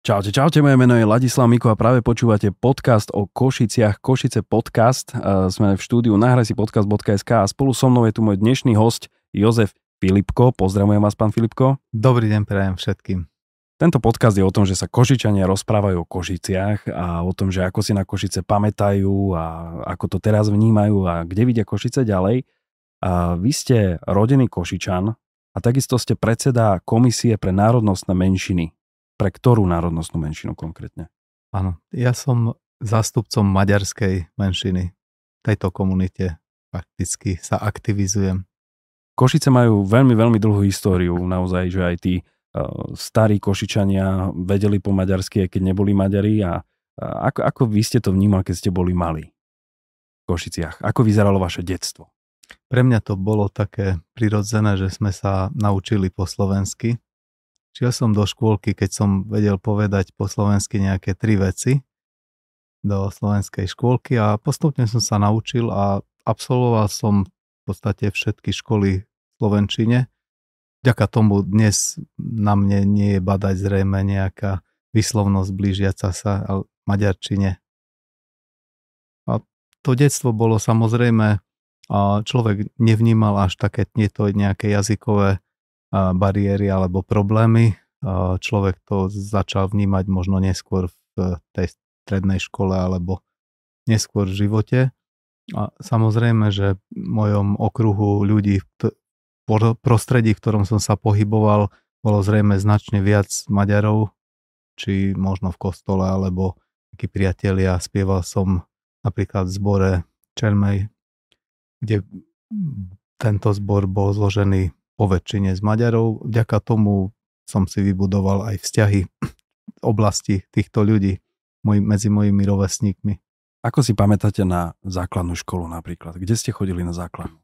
Čaute, čaute, moje meno je Ladislav Miko a práve počúvate podcast o Košiciach, Košice podcast. Sme v štúdiu nahraj si podcast.sk a spolu so mnou je tu môj dnešný host Jozef Filipko. Pozdravujem vás, pán Filipko. Dobrý deň prajem všetkým. Tento podcast je o tom, že sa Košičania rozprávajú o Košiciach a o tom, že ako si na Košice pamätajú a ako to teraz vnímajú a kde vidia Košice ďalej. A vy ste rodený Košičan a takisto ste predseda Komisie pre národnostné menšiny pre ktorú národnostnú menšinu konkrétne? Áno, ja som zástupcom maďarskej menšiny. V tejto komunite fakticky sa aktivizujem. Košice majú veľmi, veľmi dlhú históriu. Naozaj, že aj tí uh, starí Košičania vedeli po maďarsky, keď neboli Maďari. A, ako, ako vy ste to vnímali, keď ste boli malí v Košiciach? Ako vyzeralo vaše detstvo? Pre mňa to bolo také prirodzené, že sme sa naučili po slovensky Šiel som do škôlky, keď som vedel povedať po slovensky nejaké tri veci do slovenskej škôlky a postupne som sa naučil a absolvoval som v podstate všetky školy v Slovenčine. Vďaka tomu dnes na mne nie je badať zrejme nejaká vyslovnosť blížiaca sa maďarčine. A to detstvo bolo samozrejme, a človek nevnímal až také to nejaké jazykové bariéry alebo problémy. Človek to začal vnímať možno neskôr v tej strednej škole alebo neskôr v živote. A samozrejme, že v mojom okruhu ľudí v prostredí, v ktorom som sa pohyboval, bolo zrejme značne viac Maďarov, či možno v kostole, alebo takí priatelia. Spieval som napríklad v zbore Čelmej, kde tento zbor bol zložený po väčšine z Maďarov. Vďaka tomu som si vybudoval aj vzťahy oblasti týchto ľudí medzi mojimi rovesníkmi. Ako si pamätáte na základnú školu napríklad? Kde ste chodili na základnú?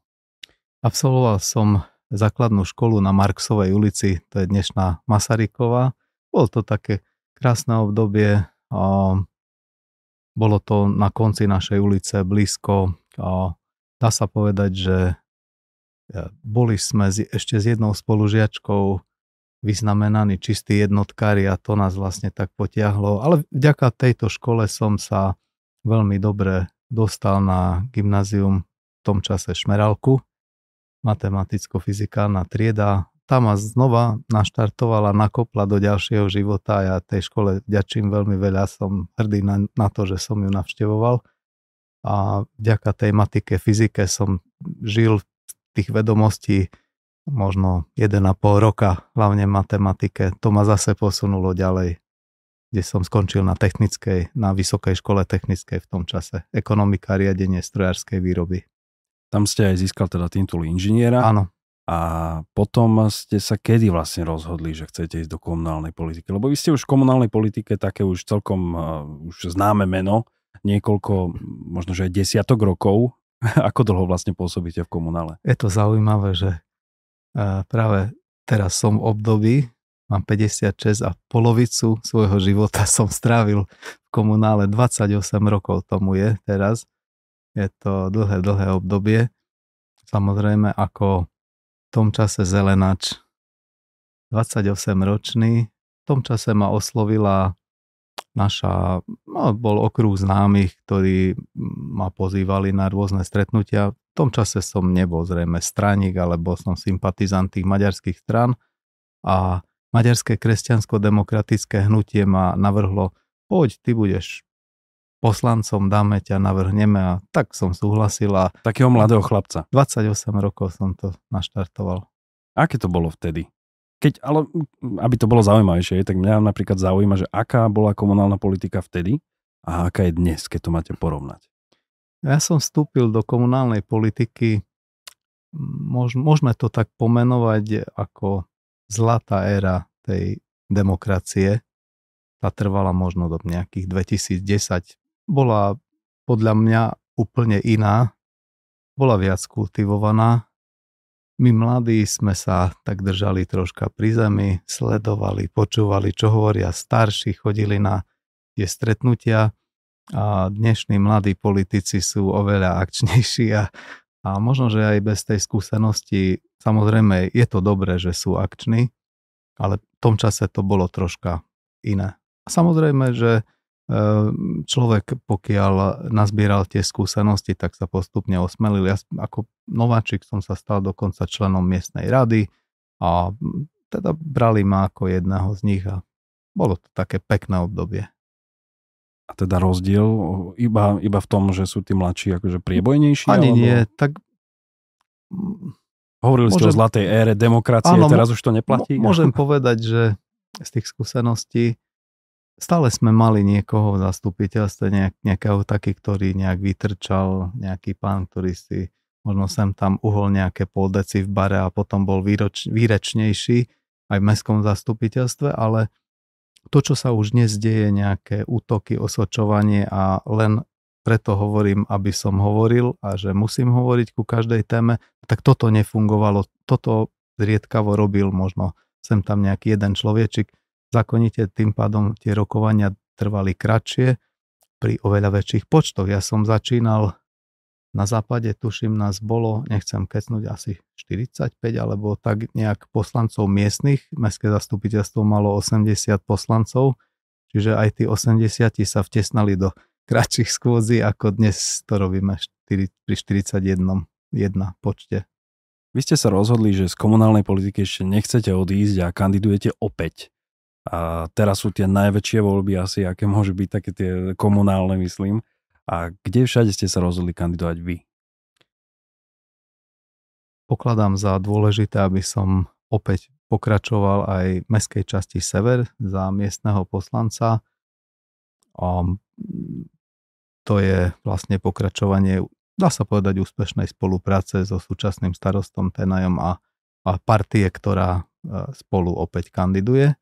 Absolvoval som základnú školu na Marksovej ulici, to je dnešná Masaryková. Bolo to také krásne obdobie. Bolo to na konci našej ulice, blízko. Dá sa povedať, že boli sme ešte s jednou spolužiačkou vyznamenaní čistí jednotkári a to nás vlastne tak potiahlo. Ale vďaka tejto škole som sa veľmi dobre dostal na gymnázium v tom čase Šmeralku, matematicko-fyzikálna trieda. Tá ma znova naštartovala, nakopla do ďalšieho života a ja tej škole ďačím veľmi veľa, som hrdý na, na to, že som ju navštevoval. A vďaka tej matike, fyzike som žil tých vedomostí možno 1,5 roka, hlavne matematike. To ma zase posunulo ďalej, kde som skončil na technickej, na Vysokej škole technickej v tom čase. Ekonomika, riadenie strojárskej výroby. Tam ste aj získal teda titul inžiniera. Áno. A potom ste sa kedy vlastne rozhodli, že chcete ísť do komunálnej politiky? Lebo vy ste už v komunálnej politike také už celkom uh, už známe meno, niekoľko, možno že aj desiatok rokov. Ako dlho vlastne pôsobíte v komunále? Je to zaujímavé, že práve teraz som v období, mám 56 a polovicu svojho života som strávil v komunále, 28 rokov tomu je teraz. Je to dlhé, dlhé obdobie. Samozrejme ako v tom čase zelenač, 28 ročný, v tom čase ma oslovila naša, no, bol okruh známych, ktorí ma pozývali na rôzne stretnutia. V tom čase som nebol zrejme straník, alebo som sympatizant tých maďarských stran a maďarské kresťansko-demokratické hnutie ma navrhlo, poď, ty budeš poslancom, dáme ťa, navrhneme a tak som súhlasil a... Takého mladého chlapca. 28 rokov som to naštartoval. Aké to bolo vtedy? Keď, ale aby to bolo zaujímavejšie, tak mňa napríklad zaujíma, že aká bola komunálna politika vtedy a aká je dnes, keď to máte porovnať. Ja som vstúpil do komunálnej politiky, môž, môžeme to tak pomenovať ako zlatá éra tej demokracie. Tá trvala možno do nejakých 2010. Bola podľa mňa úplne iná, bola viac kultivovaná, my mladí sme sa tak držali troška pri zemi, sledovali, počúvali, čo hovoria starší, chodili na tie stretnutia a dnešní mladí politici sú oveľa akčnejší a, a možno, že aj bez tej skúsenosti, samozrejme je to dobré, že sú akční, ale v tom čase to bolo troška iné. A samozrejme, že človek, pokiaľ nazbieral tie skúsenosti, tak sa postupne osmelil. Ja ako nováčik som sa stal dokonca členom miestnej rady a teda brali ma ako jedného z nich a bolo to také pekné obdobie. A teda rozdiel iba, iba v tom, že sú tí mladší akože priebojnejší? Ani alebo... nie, tak... Hovorili môžem... ste o zlatej ére demokracie, Áno, teraz už to neplatí? Môžem povedať, že z tých skúseností stále sme mali niekoho v zastupiteľstve, nejak, nejakého taký, ktorý nejak vytrčal, nejaký pán, ktorý si možno sem tam uhol nejaké pol deci v bare a potom bol výroč, výrečnejší aj v mestskom zastupiteľstve, ale to, čo sa už dnes deje, nejaké útoky, osočovanie a len preto hovorím, aby som hovoril a že musím hovoriť ku každej téme, tak toto nefungovalo. Toto zriedkavo robil možno sem tam nejaký jeden človečik Zákonite tým pádom tie rokovania trvali kratšie pri oveľa väčších počtoch. Ja som začínal na západe, tuším, nás bolo, nechcem kecnúť, asi 45 alebo tak nejak poslancov miestnych. Mestské zastupiteľstvo malo 80 poslancov, čiže aj tí 80 sa vtesnali do kratších skôdzi, ako dnes to robíme 4, pri 41 jedna počte. Vy ste sa rozhodli, že z komunálnej politiky ešte nechcete odísť a kandidujete opäť. A teraz sú tie najväčšie voľby asi, aké môžu byť také tie komunálne, myslím. A kde všade ste sa rozhodli kandidovať vy? Pokladám za dôležité, aby som opäť pokračoval aj v mestskej časti Sever za miestneho poslanca. A to je vlastne pokračovanie, dá sa povedať, úspešnej spolupráce so súčasným starostom Tenajom a, a partie, ktorá e, spolu opäť kandiduje.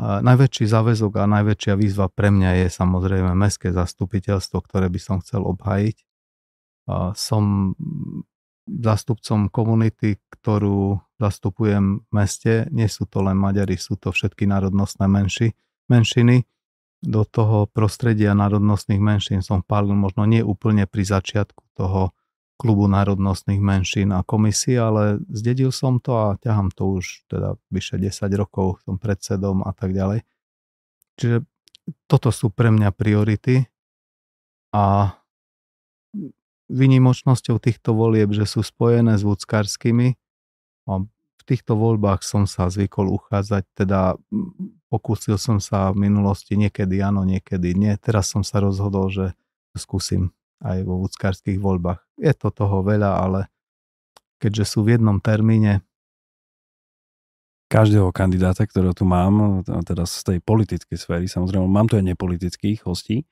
Najväčší záväzok a najväčšia výzva pre mňa je samozrejme mestské zastupiteľstvo, ktoré by som chcel obhájiť. Som zástupcom komunity, ktorú zastupujem v meste. Nie sú to len Maďari, sú to všetky národnostné menši, menšiny. Do toho prostredia národnostných menšín som pálil možno nie úplne pri začiatku toho klubu národnostných menšín a komisí, ale zdedil som to a ťahám to už teda vyše 10 rokov, som predsedom a tak ďalej. Čiže toto sú pre mňa priority a vynimočnosťou týchto volieb, že sú spojené s vúckarskými a v týchto voľbách som sa zvykol uchádzať, teda pokúsil som sa v minulosti niekedy áno, niekedy nie. Teraz som sa rozhodol, že skúsim aj vo vúckarských voľbách. Je to toho veľa, ale keďže sú v jednom termíne. Každého kandidáta, ktorého tu mám, teda z tej politickej sféry, samozrejme, mám tu aj nepolitických hostí,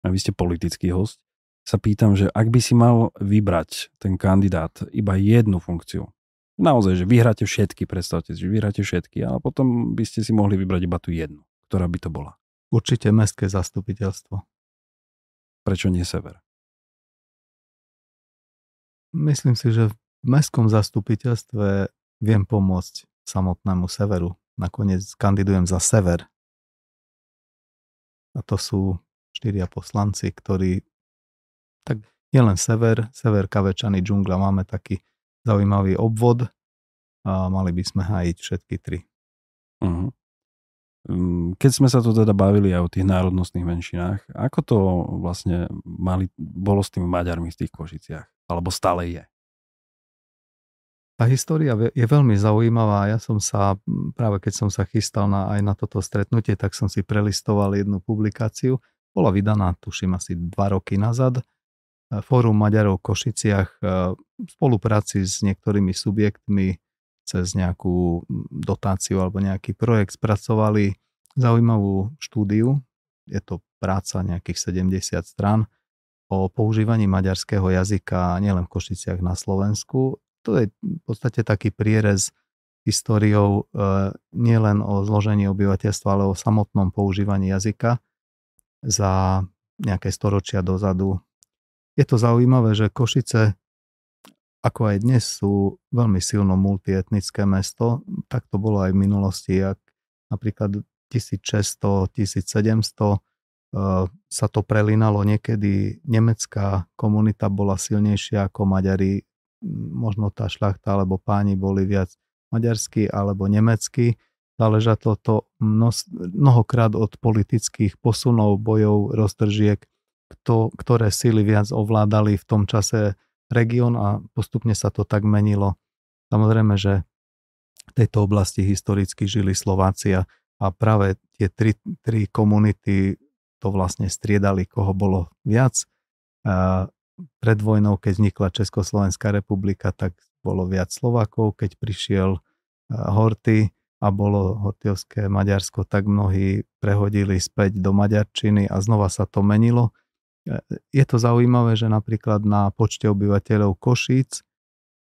a vy ste politický host, sa pýtam, že ak by si mal vybrať ten kandidát iba jednu funkciu, naozaj, že vyhráte všetky, predstavte si, že vyhráte všetky, ale potom by ste si mohli vybrať iba tú jednu, ktorá by to bola. Určite mestské zastupiteľstvo. Prečo nie sever? Myslím si, že v mestskom zastupiteľstve viem pomôcť samotnému severu. Nakoniec kandidujem za sever. A to sú štyria poslanci, ktorí tak len sever, sever Kavečany, džungla, máme taký zaujímavý obvod a mali by sme hájiť všetky tri. Uh-huh. Keď sme sa tu teda bavili aj o tých národnostných menšinách, ako to vlastne mali, bolo s tými Maďarmi v tých Košiciach? Alebo stále je? Tá história je veľmi zaujímavá. Ja som sa, práve keď som sa chystal na, aj na toto stretnutie, tak som si prelistoval jednu publikáciu. Bola vydaná, tuším, asi dva roky nazad. Fórum Maďarov v Košiciach v spolupráci s niektorými subjektmi cez nejakú dotáciu alebo nejaký projekt spracovali zaujímavú štúdiu. Je to práca nejakých 70 strán o používaní maďarského jazyka nielen v Košiciach na Slovensku. To je v podstate taký prierez históriou e, nielen o zložení obyvateľstva, ale o samotnom používaní jazyka za nejaké storočia dozadu. Je to zaujímavé, že Košice, ako aj dnes, sú veľmi silno multietnické mesto. Tak to bolo aj v minulosti, ak napríklad 1600, 1700 sa to prelinalo niekedy, nemecká komunita bola silnejšia ako Maďari, možno tá šľachta alebo páni boli viac maďarskí alebo nemeckí, záleža toto mnohokrát od politických posunov, bojov, roztržiek, kto, ktoré síly viac ovládali v tom čase región a postupne sa to tak menilo. Samozrejme, že v tejto oblasti historicky žili Slovácia a práve tie tri, tri komunity to vlastne striedali, koho bolo viac. A pred vojnou, keď vznikla Československá republika, tak bolo viac Slovákov, keď prišiel Horty a bolo hortiovské Maďarsko, tak mnohí prehodili späť do Maďarčiny a znova sa to menilo. Je to zaujímavé, že napríklad na počte obyvateľov Košíc,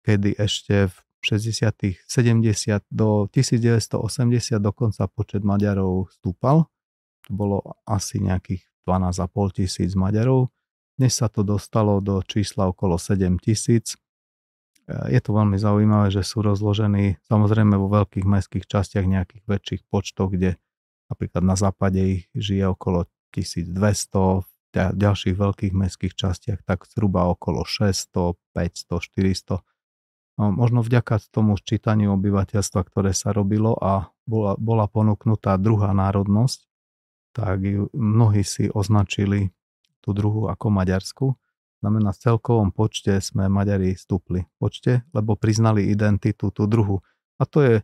kedy ešte v 60 70 do 1980 dokonca počet Maďarov stúpal. To bolo asi nejakých 12,5 tisíc Maďarov. Dnes sa to dostalo do čísla okolo 7 tisíc. Je to veľmi zaujímavé, že sú rozložení samozrejme vo veľkých mestských častiach nejakých väčších počtoch, kde napríklad na západe ich žije okolo 1200, v ďalších veľkých mestských častiach tak zhruba okolo 600, 500, 400. No, možno vďaka tomu sčítaniu obyvateľstva, ktoré sa robilo a bola, bola ponúknutá druhá národnosť, tak ju, mnohí si označili tú druhú ako Maďarsku. Znamená, v celkovom počte sme Maďari stúpli. Počte, lebo priznali identitu tú druhú. A to je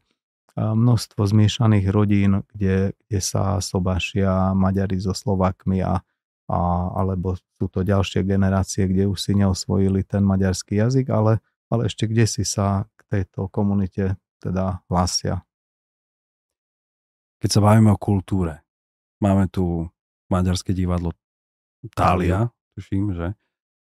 množstvo zmiešaných rodín, kde, kde sa sobášia Maďari so Slovakmi a a, alebo sú to ďalšie generácie, kde už si neosvojili ten maďarský jazyk, ale, ale ešte kde si sa k tejto komunite teda hlásia. Keď sa bavíme o kultúre, máme tu maďarské divadlo Tália, tuším, že?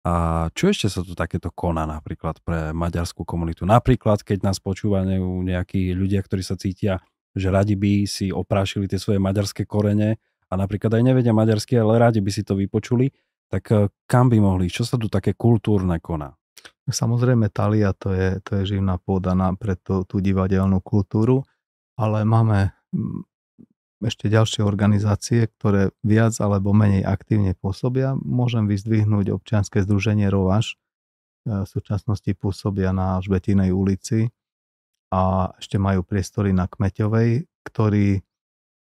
A čo ešte sa tu takéto koná napríklad pre maďarskú komunitu? Napríklad, keď nás počúvajú nejakí ľudia, ktorí sa cítia, že radi by si oprášili tie svoje maďarské korene a napríklad aj nevedia maďarsky, ale rádi by si to vypočuli, tak eh, kam by mohli? Čo sa tu také kultúrne koná? Samozrejme, Talia to je, to je živná pôda na, pre tú, tú divadelnú kultúru, ale máme mm, ešte ďalšie organizácie, ktoré viac alebo menej aktívne pôsobia. Môžem vyzdvihnúť občianske združenie Rovaš, eh, v súčasnosti pôsobia na Žbetinej ulici a ešte majú priestory na Kmeťovej, ktorí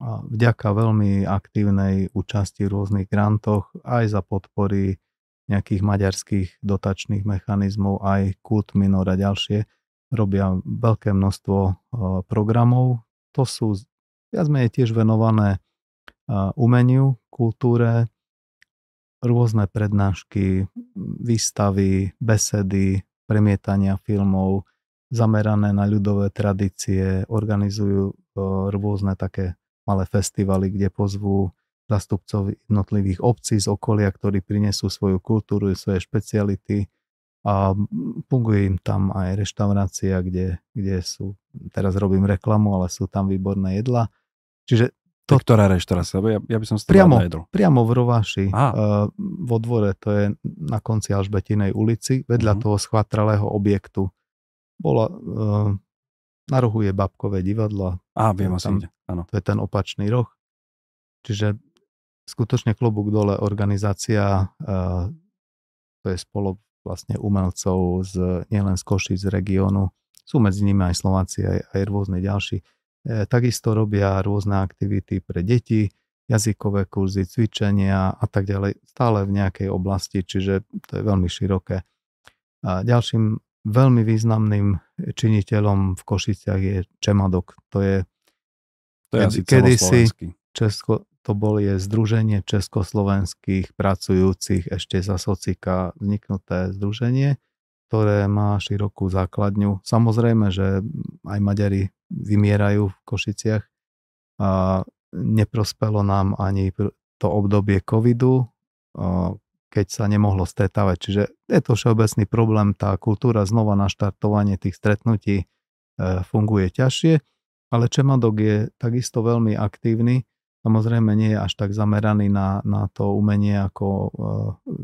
vďaka veľmi aktívnej účasti v rôznych grantoch aj za podpory nejakých maďarských dotačných mechanizmov, aj Kult Minor a ďalšie, robia veľké množstvo programov. To sú viac menej tiež venované umeniu, kultúre, rôzne prednášky, výstavy, besedy, premietania filmov, zamerané na ľudové tradície, organizujú rôzne také malé festivaly, kde pozvú zastupcov jednotlivých obcí z okolia, ktorí prinesú svoju kultúru, svoje špeciality a funguje im tam aj reštaurácia, kde, kde sú, teraz robím reklamu, ale sú tam výborné jedla. Čiže to, ktorá reštaurácia? Ja, ja by som priamo, priamo v Rováši, uh, vo dvore, to je na konci Alžbetinej ulici, vedľa uh-huh. toho schvatralého objektu. Bola uh, na rohu je babkové divadlo. Á, viem asi, áno. To je ten opačný roh. Čiže skutočne klobúk dole organizácia, uh, to je spolo vlastne umelcov z, nielen z Koši, z regiónu, sú medzi nimi aj Slováci, aj, aj rôzne ďalší. E, takisto robia rôzne aktivity pre deti, jazykové kurzy, cvičenia a tak ďalej, stále v nejakej oblasti, čiže to je veľmi široké. A ďalším veľmi významným činiteľom v Košiciach je Čemadok. To je, to je asi kedysi Česko, to bol je Združenie československých pracujúcich ešte za socika vzniknuté združenie, ktoré má širokú základňu. Samozrejme, že aj Maďari vymierajú v Košiciach a neprospelo nám ani to obdobie covidu, keď sa nemohlo stretávať. Čiže je to všeobecný problém, tá kultúra znova naštartovanie tých stretnutí e, funguje ťažšie, ale Čemadok je takisto veľmi aktívny, samozrejme nie je až tak zameraný na, na to umenie ako e,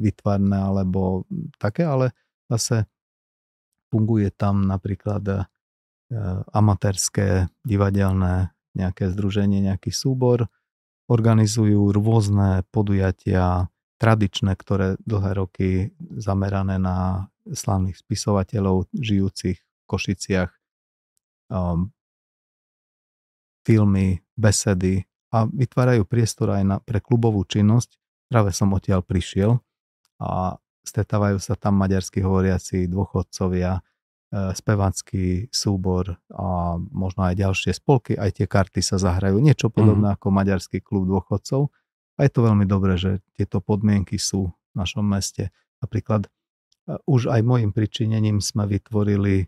vytvarné alebo také, ale zase funguje tam napríklad e, amatérske divadelné nejaké združenie, nejaký súbor, organizujú rôzne podujatia, tradičné, ktoré dlhé roky zamerané na slávnych spisovateľov žijúcich v Košiciach. Um, filmy, besedy a vytvárajú priestor aj na, pre klubovú činnosť. Práve som odtiaľ prišiel a stretávajú sa tam maďarsky hovoriaci dôchodcovia, e, spevácky súbor a možno aj ďalšie spolky, aj tie karty sa zahrajú. Niečo podobné mm. ako maďarský klub dôchodcov. A je to veľmi dobré, že tieto podmienky sú v našom meste. Napríklad e, už aj môjim pričinením sme vytvorili e,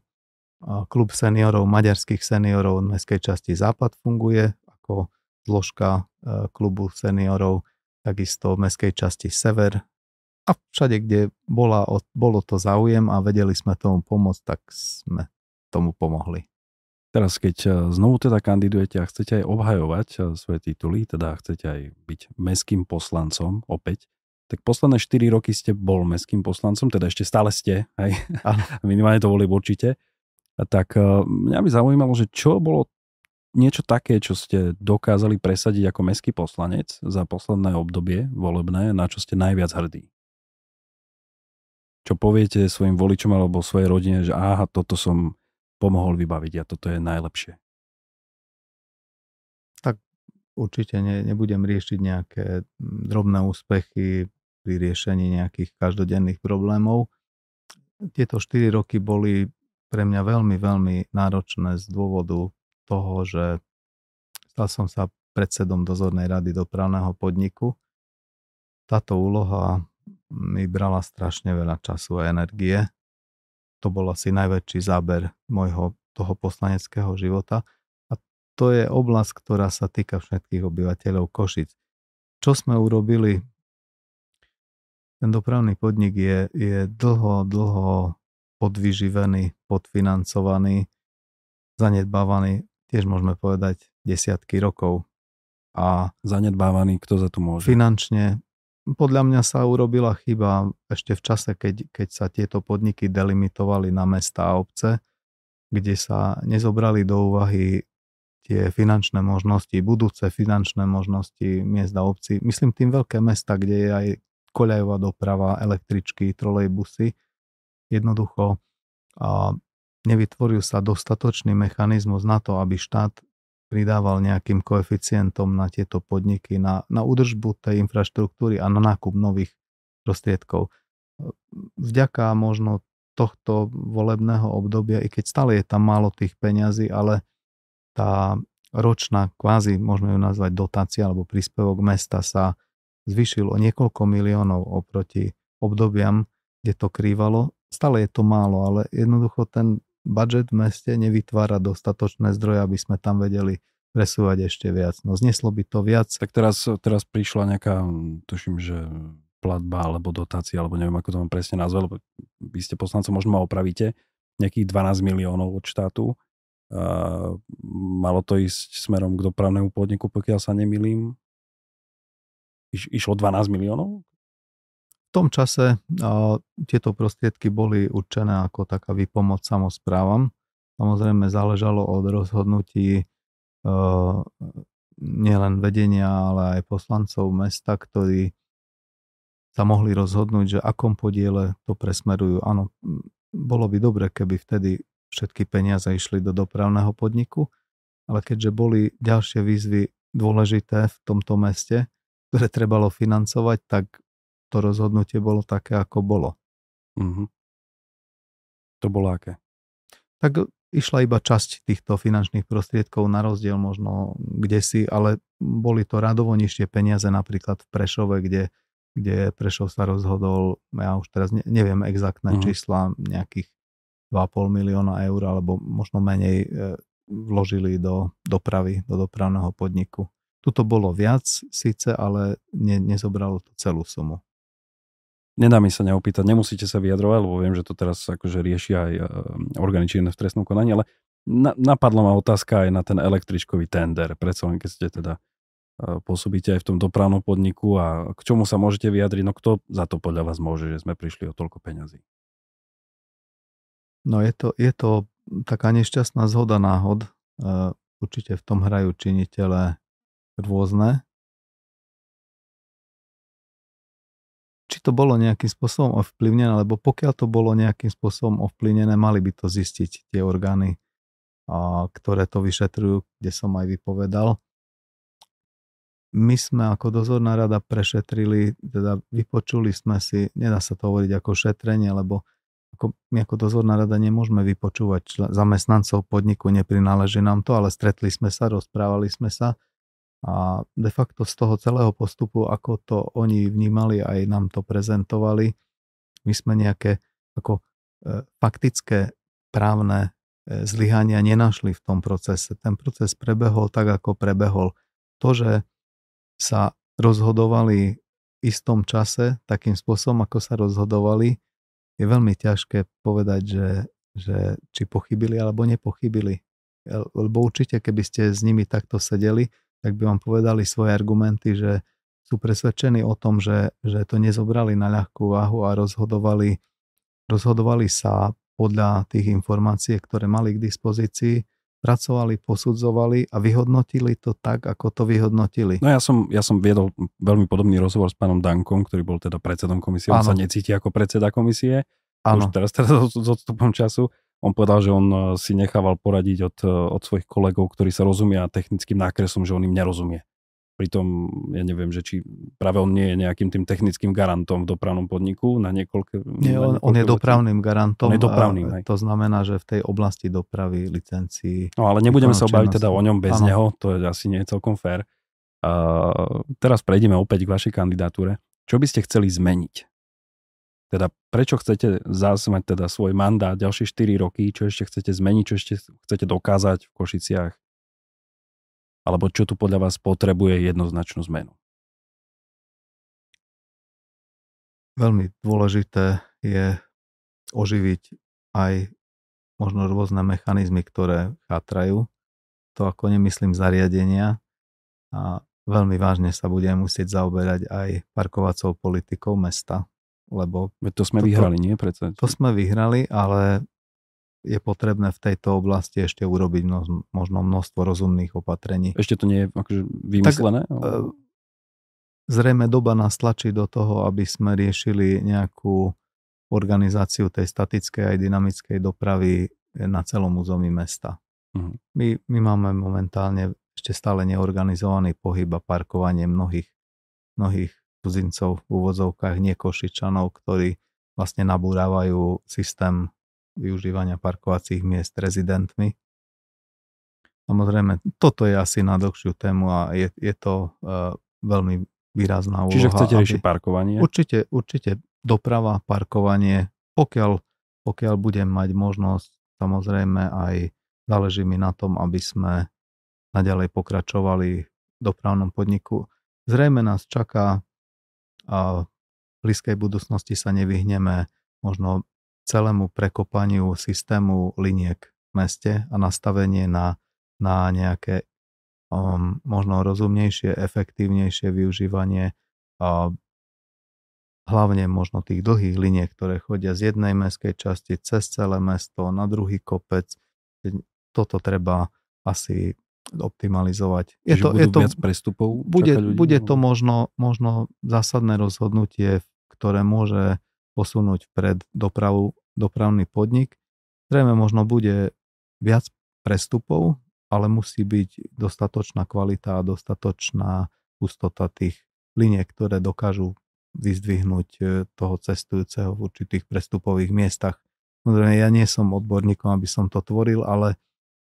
klub seniorov, maďarských seniorov v mestskej časti Západ funguje ako zložka klubu seniorov, takisto v mestskej časti Sever a všade, kde bola, bolo to záujem a vedeli sme tomu pomôcť, tak sme tomu pomohli. Teraz, keď e, znovu teda kandidujete a chcete aj obhajovať e, svoje tituly, teda chcete aj byť meským poslancom opäť, tak posledné 4 roky ste bol meským poslancom, teda ešte stále ste, aj minimálne to boli určite. A tak e, mňa by zaujímalo, že čo bolo niečo také, čo ste dokázali presadiť ako meský poslanec za posledné obdobie volebné, na čo ste najviac hrdí? čo poviete svojim voličom alebo svojej rodine, že aha, toto som pomohol vybaviť a toto je najlepšie? Tak určite ne, nebudem riešiť nejaké drobné úspechy pri riešení nejakých každodenných problémov. Tieto 4 roky boli pre mňa veľmi, veľmi náročné z dôvodu toho, že stal som sa predsedom dozornej rady dopravného podniku. Táto úloha mi brala strašne veľa času a energie. To bol asi najväčší záber môjho toho poslaneckého života. A to je oblasť, ktorá sa týka všetkých obyvateľov Košic. Čo sme urobili? Ten dopravný podnik je, je dlho, dlho podvyživený, podfinancovaný, zanedbávaný, tiež môžeme povedať desiatky rokov. A zanedbávaný, kto za to môže? Finančne podľa mňa sa urobila chyba ešte v čase, keď, keď sa tieto podniky delimitovali na mesta a obce, kde sa nezobrali do úvahy tie finančné možnosti, budúce finančné možnosti miest a obcí. Myslím tým veľké mesta, kde je aj koľajová doprava, električky, trolejbusy. Jednoducho a nevytvoril sa dostatočný mechanizmus na to, aby štát pridával nejakým koeficientom na tieto podniky, na, na údržbu tej infraštruktúry a na nákup nových prostriedkov. Vďaka možno tohto volebného obdobia, i keď stále je tam málo tých peňazí, ale tá ročná, kvázi môžeme ju nazvať dotácia alebo príspevok mesta sa zvyšil o niekoľko miliónov oproti obdobiam, kde to krývalo. Stále je to málo, ale jednoducho ten budget v meste nevytvára dostatočné zdroje, aby sme tam vedeli presúvať ešte viac. No zneslo by to viac. Tak teraz, teraz prišla nejaká, tuším, že platba alebo dotácia, alebo neviem, ako to mám presne nazval, lebo vy ste poslancom, možno ma opravíte, nejakých 12 miliónov od štátu. Uh, malo to ísť smerom k dopravnému podniku, pokiaľ sa nemilím. Iš, išlo 12 miliónov? Tom čase tieto prostriedky boli určené ako taká výpomoc samozprávam. Samozrejme záležalo od rozhodnutí nielen vedenia, ale aj poslancov mesta, ktorí sa mohli rozhodnúť, že akom podiele to presmerujú. Áno, bolo by dobre, keby vtedy všetky peniaze išli do dopravného podniku, ale keďže boli ďalšie výzvy dôležité v tomto meste, ktoré trebalo financovať, tak to rozhodnutie bolo také, ako bolo. Mm-hmm. To bolo aké? Tak išla iba časť týchto finančných prostriedkov na rozdiel možno kde si, ale boli to radovo nižšie peniaze napríklad v Prešove, kde, kde Prešov sa rozhodol, ja už teraz neviem exaktné mm-hmm. čísla, nejakých 2,5 milióna eur alebo možno menej e, vložili do dopravy, do dopravného podniku. Tuto bolo viac síce, ale ne, nezobralo to celú sumu nedá mi sa neopýtať, nemusíte sa vyjadrovať, lebo viem, že to teraz akože rieši aj e, orgány v trestnom konaní, ale na, napadla ma otázka aj na ten električkový tender, predsa len keď ste teda e, pôsobíte aj v tom dopravnom podniku a k čomu sa môžete vyjadriť, no kto za to podľa vás môže, že sme prišli o toľko peňazí? No je to, je to taká nešťastná zhoda náhod. E, určite v tom hrajú činitele rôzne. Či to bolo nejakým spôsobom ovplyvnené, lebo pokiaľ to bolo nejakým spôsobom ovplyvnené, mali by to zistiť tie orgány ktoré to vyšetrujú, kde som aj vypovedal. My sme ako dozorná rada prešetrili, teda vypočuli sme si, nedá sa to hovoriť ako šetrenie, lebo ako, my ako dozorná rada nemôžeme vypočúvať čl- zamestnancov podniku, neprináleží nám to, ale stretli sme sa, rozprávali sme sa a de facto z toho celého postupu, ako to oni vnímali, aj nám to prezentovali, my sme nejaké ako e, faktické právne e, zlyhania nenašli v tom procese. Ten proces prebehol tak, ako prebehol. To, že sa rozhodovali v istom čase, takým spôsobom, ako sa rozhodovali, je veľmi ťažké povedať, že, že či pochybili alebo nepochybili. Lebo určite, keby ste s nimi takto sedeli, tak by vám povedali svoje argumenty, že sú presvedčení o tom, že, že to nezobrali na ľahkú váhu a rozhodovali, rozhodovali sa podľa tých informácií, ktoré mali k dispozícii pracovali, posudzovali a vyhodnotili to tak, ako to vyhodnotili. No ja som, ja som viedol veľmi podobný rozhovor s pánom Dankom, ktorý bol teda predsedom komisie. On sa necíti ako predseda komisie. Áno. Už teraz, teraz s odstupom času. On povedal, že on eh, si nechával poradiť od, eh, od svojich kolegov, ktorí sa rozumia technickým nákresom, že on im nerozumie. Pritom ja neviem, že či práve on nie je nejakým tým technickým garantom v dopravnom podniku na niekoľko... Nie, on, on je dopravným garantom. On je dopravným, hej. To znamená, že v tej oblasti dopravy, licencií... No ale nebudeme sa obaviť teda o ňom bez ano. neho, to je asi nie je celkom fér. Uh, teraz prejdeme opäť k vašej kandidatúre. Čo by ste chceli zmeniť? Teda prečo chcete zás mať teda svoj mandát ďalšie 4 roky, čo ešte chcete zmeniť, čo ešte chcete dokázať v Košiciach? Alebo čo tu podľa vás potrebuje jednoznačnú zmenu? Veľmi dôležité je oživiť aj možno rôzne mechanizmy, ktoré chátrajú. To ako nemyslím zariadenia a veľmi vážne sa budeme musieť zaoberať aj parkovacou politikou mesta, lebo... to sme toto, vyhrali, nie? Predsa. To sme vyhrali, ale je potrebné v tejto oblasti ešte urobiť možno množstvo rozumných opatrení. Ešte to nie je akože vymyslené? Tak, e, zrejme doba nás tlačí do toho, aby sme riešili nejakú organizáciu tej statickej aj dynamickej dopravy na celom území mesta. Uh-huh. My, my máme momentálne ešte stále neorganizovaný pohyb a parkovanie mnohých, mnohých cudzincov v úvodzovkách, niekošičanov, ktorí vlastne nabúrávajú systém využívania parkovacích miest rezidentmi. Samozrejme, toto je asi na dlhšiu tému a je, je to uh, veľmi výrazná úloha. Čiže chcete riešiť parkovanie? Určite, určite doprava, parkovanie, pokiaľ, pokiaľ budem mať možnosť, samozrejme aj záleží mi na tom, aby sme naďalej pokračovali v dopravnom podniku. Zrejme nás čaká v blízkej budúcnosti sa nevyhneme možno celému prekopaniu systému liniek v meste a nastavenie na, na nejaké um, možno rozumnejšie, efektívnejšie využívanie a hlavne možno tých dlhých liniek, ktoré chodia z jednej mestskej časti cez celé mesto na druhý kopec. Toto treba asi optimalizovať. Je to, je to, viac prestupov? Bude, bude to možno, možno zásadné rozhodnutie, ktoré môže posunúť pred dopravu, dopravný podnik. Zrejme možno bude viac prestupov, ale musí byť dostatočná kvalita a dostatočná hustota tých liniek, ktoré dokážu vyzdvihnúť e, toho cestujúceho v určitých prestupových miestach. Samozrejme, ja nie som odborníkom, aby som to tvoril, ale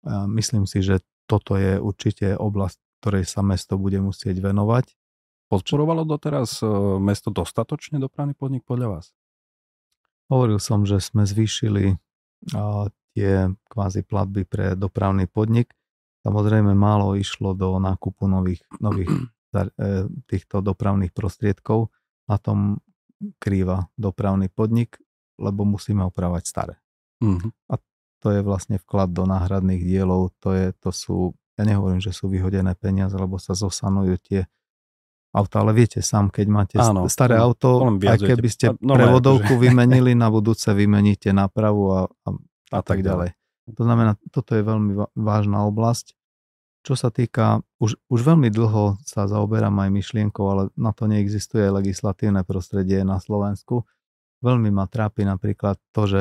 e, myslím si, že toto je určite oblasť, ktorej sa mesto bude musieť venovať. Podporovalo doteraz e, mesto dostatočne dopravný podnik podľa vás? Hovoril som, že sme zvýšili tie kvázi platby pre dopravný podnik. Samozrejme málo išlo do nákupu nových, nových e, týchto dopravných prostriedkov. Na tom krýva dopravný podnik, lebo musíme opravať staré. Mm-hmm. A to je vlastne vklad do náhradných dielov. To, je, to sú, ja nehovorím, že sú vyhodené peniaze, lebo sa zosanujú tie auta, ale viete sám, keď máte Áno, staré auto, aj keby ste no, prevodovku že... vymenili, na budúce vymeníte napravu a, a, a, a tak ďalej. To znamená, toto je veľmi vážna oblasť. Čo sa týka, už, už veľmi dlho sa zaoberám aj myšlienkou, ale na to neexistuje legislatívne prostredie na Slovensku. Veľmi ma trápi napríklad to, že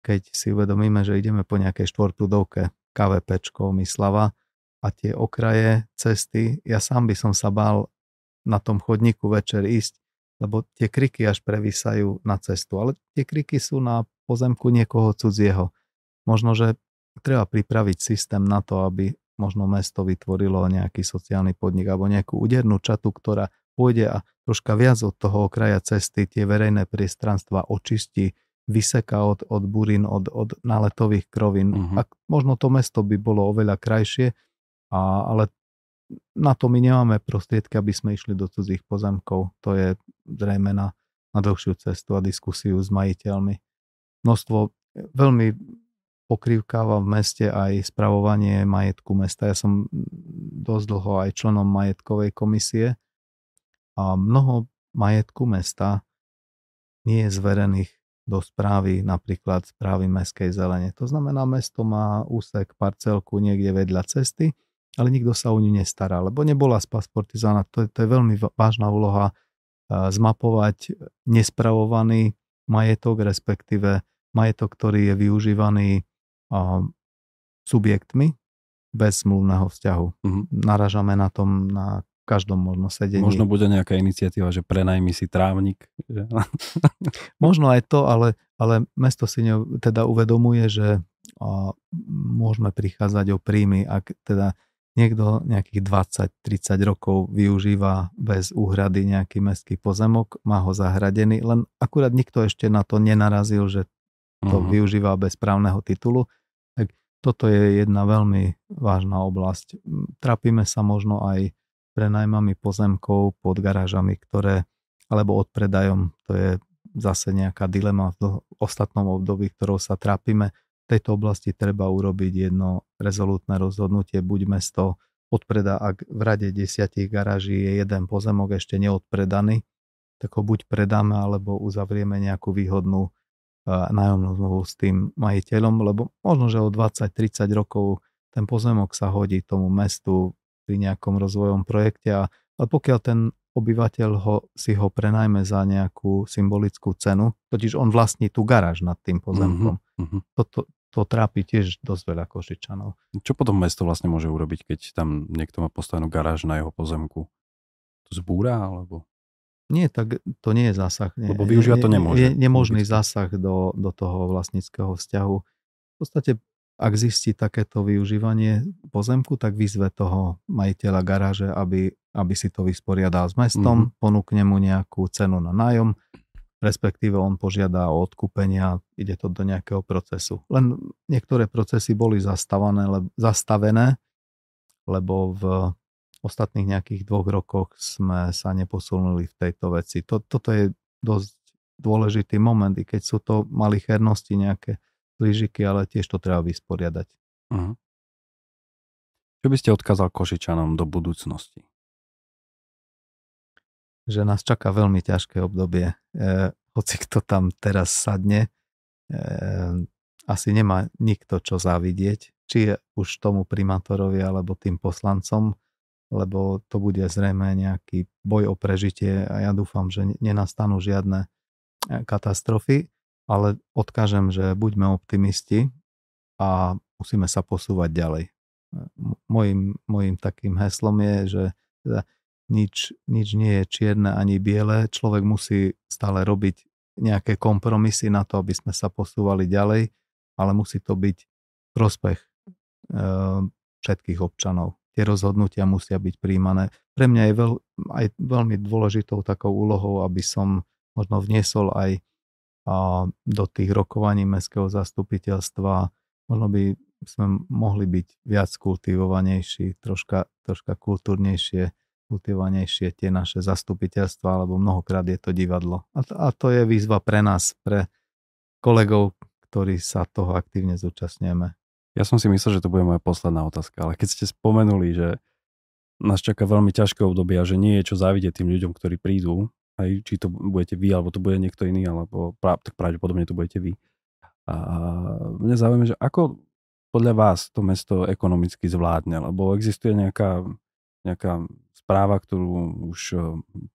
keď si uvedomíme, že ideme po nejakej štvorprúdovke KVPčko Myslava a tie okraje cesty, ja sám by som sa bál na tom chodníku večer ísť, lebo tie kriky až prevysajú na cestu, ale tie kriky sú na pozemku niekoho cudzieho. Možno, že treba pripraviť systém na to, aby možno mesto vytvorilo nejaký sociálny podnik alebo nejakú údernú čatu, ktorá pôjde a troška viac od toho okraja cesty tie verejné priestranstva očistí, vyseká od, od burín, od, od náletových krovín. Uh-huh. A možno to mesto by bolo oveľa krajšie, a, ale na to my nemáme prostriedky, aby sme išli do cudzích pozemkov. To je zrejme na, na dlhšiu cestu a diskusiu s majiteľmi. Množstvo veľmi pokrývkáva v meste aj spravovanie majetku mesta. Ja som dosť dlho aj členom majetkovej komisie a mnoho majetku mesta nie je zverených do správy, napríklad správy mestskej zelene. To znamená, mesto má úsek, parcelku niekde vedľa cesty, ale nikto sa o ňu nestará, lebo nebola spasportizovaná. To je, to je veľmi vážna úloha zmapovať nespravovaný majetok, respektíve majetok, ktorý je využívaný subjektmi bez zmluvného vzťahu. Mm-hmm. Naražame na tom na každom možno sedení. Možno bude nejaká iniciatíva, že prenajmi si trávnik. Že? možno aj to, ale, ale mesto si ne, teda uvedomuje, že a, môžeme prichádzať o príjmy, ak teda niekto nejakých 20-30 rokov využíva bez úhrady nejaký mestský pozemok, má ho zahradený, len akurát nikto ešte na to nenarazil, že to uh-huh. využíva bez právneho titulu toto je jedna veľmi vážna oblasť. Trapíme sa možno aj prenajmami pozemkov pod garážami, ktoré, alebo odpredajom, to je zase nejaká dilema v ostatnom období, ktorou sa trápime. V tejto oblasti treba urobiť jedno rezolútne rozhodnutie, buď mesto odpreda, ak v rade desiatich garáží je jeden pozemok ešte neodpredaný, tak ho buď predáme, alebo uzavrieme nejakú výhodnú nájomnú zmluvu s tým majiteľom, lebo možno, že o 20-30 rokov ten pozemok sa hodí tomu mestu pri nejakom rozvojom projekte, a, ale pokiaľ ten obyvateľ ho, si ho prenajme za nejakú symbolickú cenu, totiž on vlastní tú garáž nad tým pozemkom. Mm-hmm. Toto, to trápi tiež dosť veľa Košičanov. Čo potom mesto vlastne môže urobiť, keď tam niekto má postavenú garáž na jeho pozemku? To zbúra alebo? Nie, tak to nie je zásah. Nie, Lebo využívať to nemôže. Je nemožný zásah do, do toho vlastníckého vzťahu. V podstate, ak zistí takéto využívanie pozemku, tak vyzve toho majiteľa garáže, aby, aby si to vysporiadal s mestom, mm-hmm. ponúkne mu nejakú cenu na nájom, respektíve on požiada o odkúpenia, ide to do nejakého procesu. Len niektoré procesy boli zastavené, le, zastavené lebo v ostatných nejakých dvoch rokoch sme sa neposunuli v tejto veci. To, toto je dosť dôležitý moment, i keď sú to malichernosti, nejaké plížiky, ale tiež to treba vysporiadať. Uh-huh. Čo by ste odkázal Košičanom do budúcnosti? Že nás čaká veľmi ťažké obdobie. E, hoci kto tam teraz sadne, e, asi nemá nikto čo závidieť, či už tomu primátorovi alebo tým poslancom, lebo to bude zrejme nejaký boj o prežitie a ja dúfam, že nenastanú žiadne e, katastrofy, ale odkážem, že buďme optimisti a musíme sa posúvať ďalej. Mojím, mojím takým heslom je, že teda nič, nič nie je čierne ani biele, človek musí stále robiť nejaké kompromisy na to, aby sme sa posúvali ďalej, ale musí to byť prospech e, všetkých občanov tie rozhodnutia musia byť príjmané. Pre mňa je veľ, aj veľmi dôležitou takou úlohou, aby som možno vniesol aj do tých rokovaní mestského zastupiteľstva, možno by sme mohli byť viac kultivovanejší, troška, troška kultúrnejšie, kultivovanejšie tie naše zastupiteľstva, alebo mnohokrát je to divadlo. A to, a to je výzva pre nás, pre kolegov, ktorí sa toho aktívne zúčastňujeme. Ja som si myslel, že to bude moja posledná otázka, ale keď ste spomenuli, že nás čaká veľmi ťažké obdobie a že nie je čo závidieť tým ľuďom, ktorí prídu, aj či to budete vy, alebo to bude niekto iný, alebo tak pravdepodobne to budete vy. A mňa zaujíma, že ako podľa vás to mesto ekonomicky zvládne, lebo existuje nejaká, nejaká správa, ktorú už eh,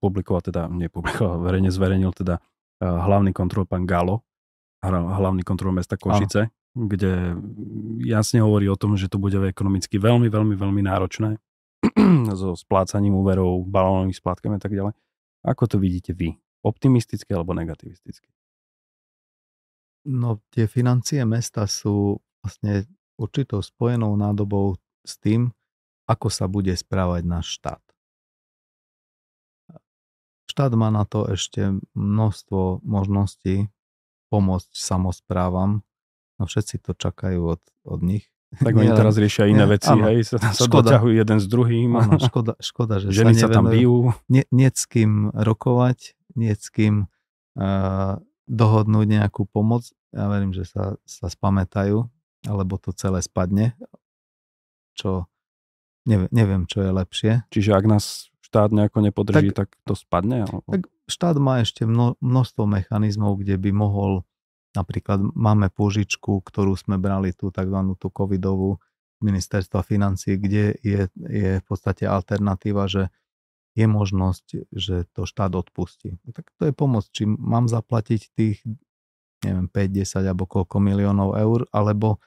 publikoval, teda nepublikoval, verejne zverejnil teda eh, hlavný kontrol pán Galo, hlavný kontrol mesta Košice, kde jasne hovorí o tom, že to bude ekonomicky veľmi, veľmi, veľmi náročné so splácaním úverov, balónovými splátkami a tak ďalej. Ako to vidíte vy? Optimisticky alebo negativisticky? No tie financie mesta sú vlastne určitou spojenou nádobou s tým, ako sa bude správať náš štát. Štát má na to ešte množstvo možností pomôcť samozprávam, no všetci to čakajú od, od nich. Tak oni teraz riešia iné veci, áno, hej, sa, sa škoda, doťahujú jeden s druhým. Áno, škoda, škoda že Ženy sa, sa tam bijú. Nie, nie s kým rokovať, nie s kým uh, dohodnúť nejakú pomoc. Ja verím, že sa, sa spamätajú, alebo to celé spadne, čo neviem, neviem, čo je lepšie. Čiže ak nás štát nejako nepodrží, tak, tak to spadne? Alebo? Tak štát má ešte mno, množstvo mechanizmov, kde by mohol, napríklad máme pôžičku, ktorú sme brali tú tzv. tú covidovú ministerstva financí, kde je, je v podstate alternatíva, že je možnosť, že to štát odpustí. Tak to je pomoc, či mám zaplatiť tých neviem, 5, 10 alebo koľko miliónov eur, alebo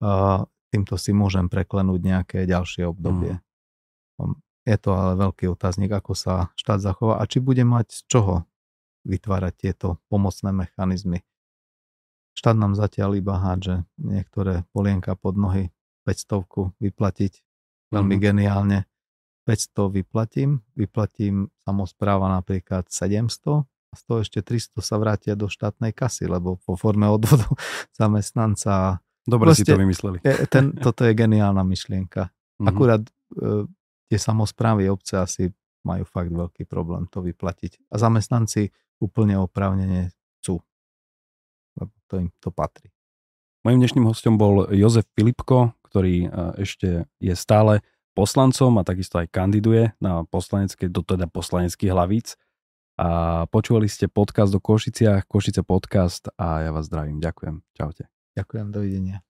uh, týmto si môžem preklenúť nejaké ďalšie obdobie. Mm. Je to ale veľký otáznik, ako sa štát zachová a či bude mať z čoho vytvárať tieto pomocné mechanizmy. Štát nám zatiaľ iba hádže niektoré polienka pod nohy 500 vyplatiť veľmi mm. geniálne. 500 vyplatím, vyplatím samozpráva napríklad 700 a z toho ešte 300 sa vrátia do štátnej kasy, lebo po forme odvodu zamestnanca. Dobre Proste, si to vymysleli. Ten, toto je geniálna myšlienka. Mm-hmm. Akurát e, tie samozprávy obce asi majú fakt veľký problém to vyplatiť. A zamestnanci úplne oprávnene to im to patrí. Mojím dnešným hostom bol Jozef Filipko, ktorý e, ešte je stále poslancom a takisto aj kandiduje na poslanecké, do teda poslaneckých hlavíc. A počúvali ste podcast do Košiciach, Košice podcast a ja vás zdravím. Ďakujem. Čaute. Ďakujem, dovidenia.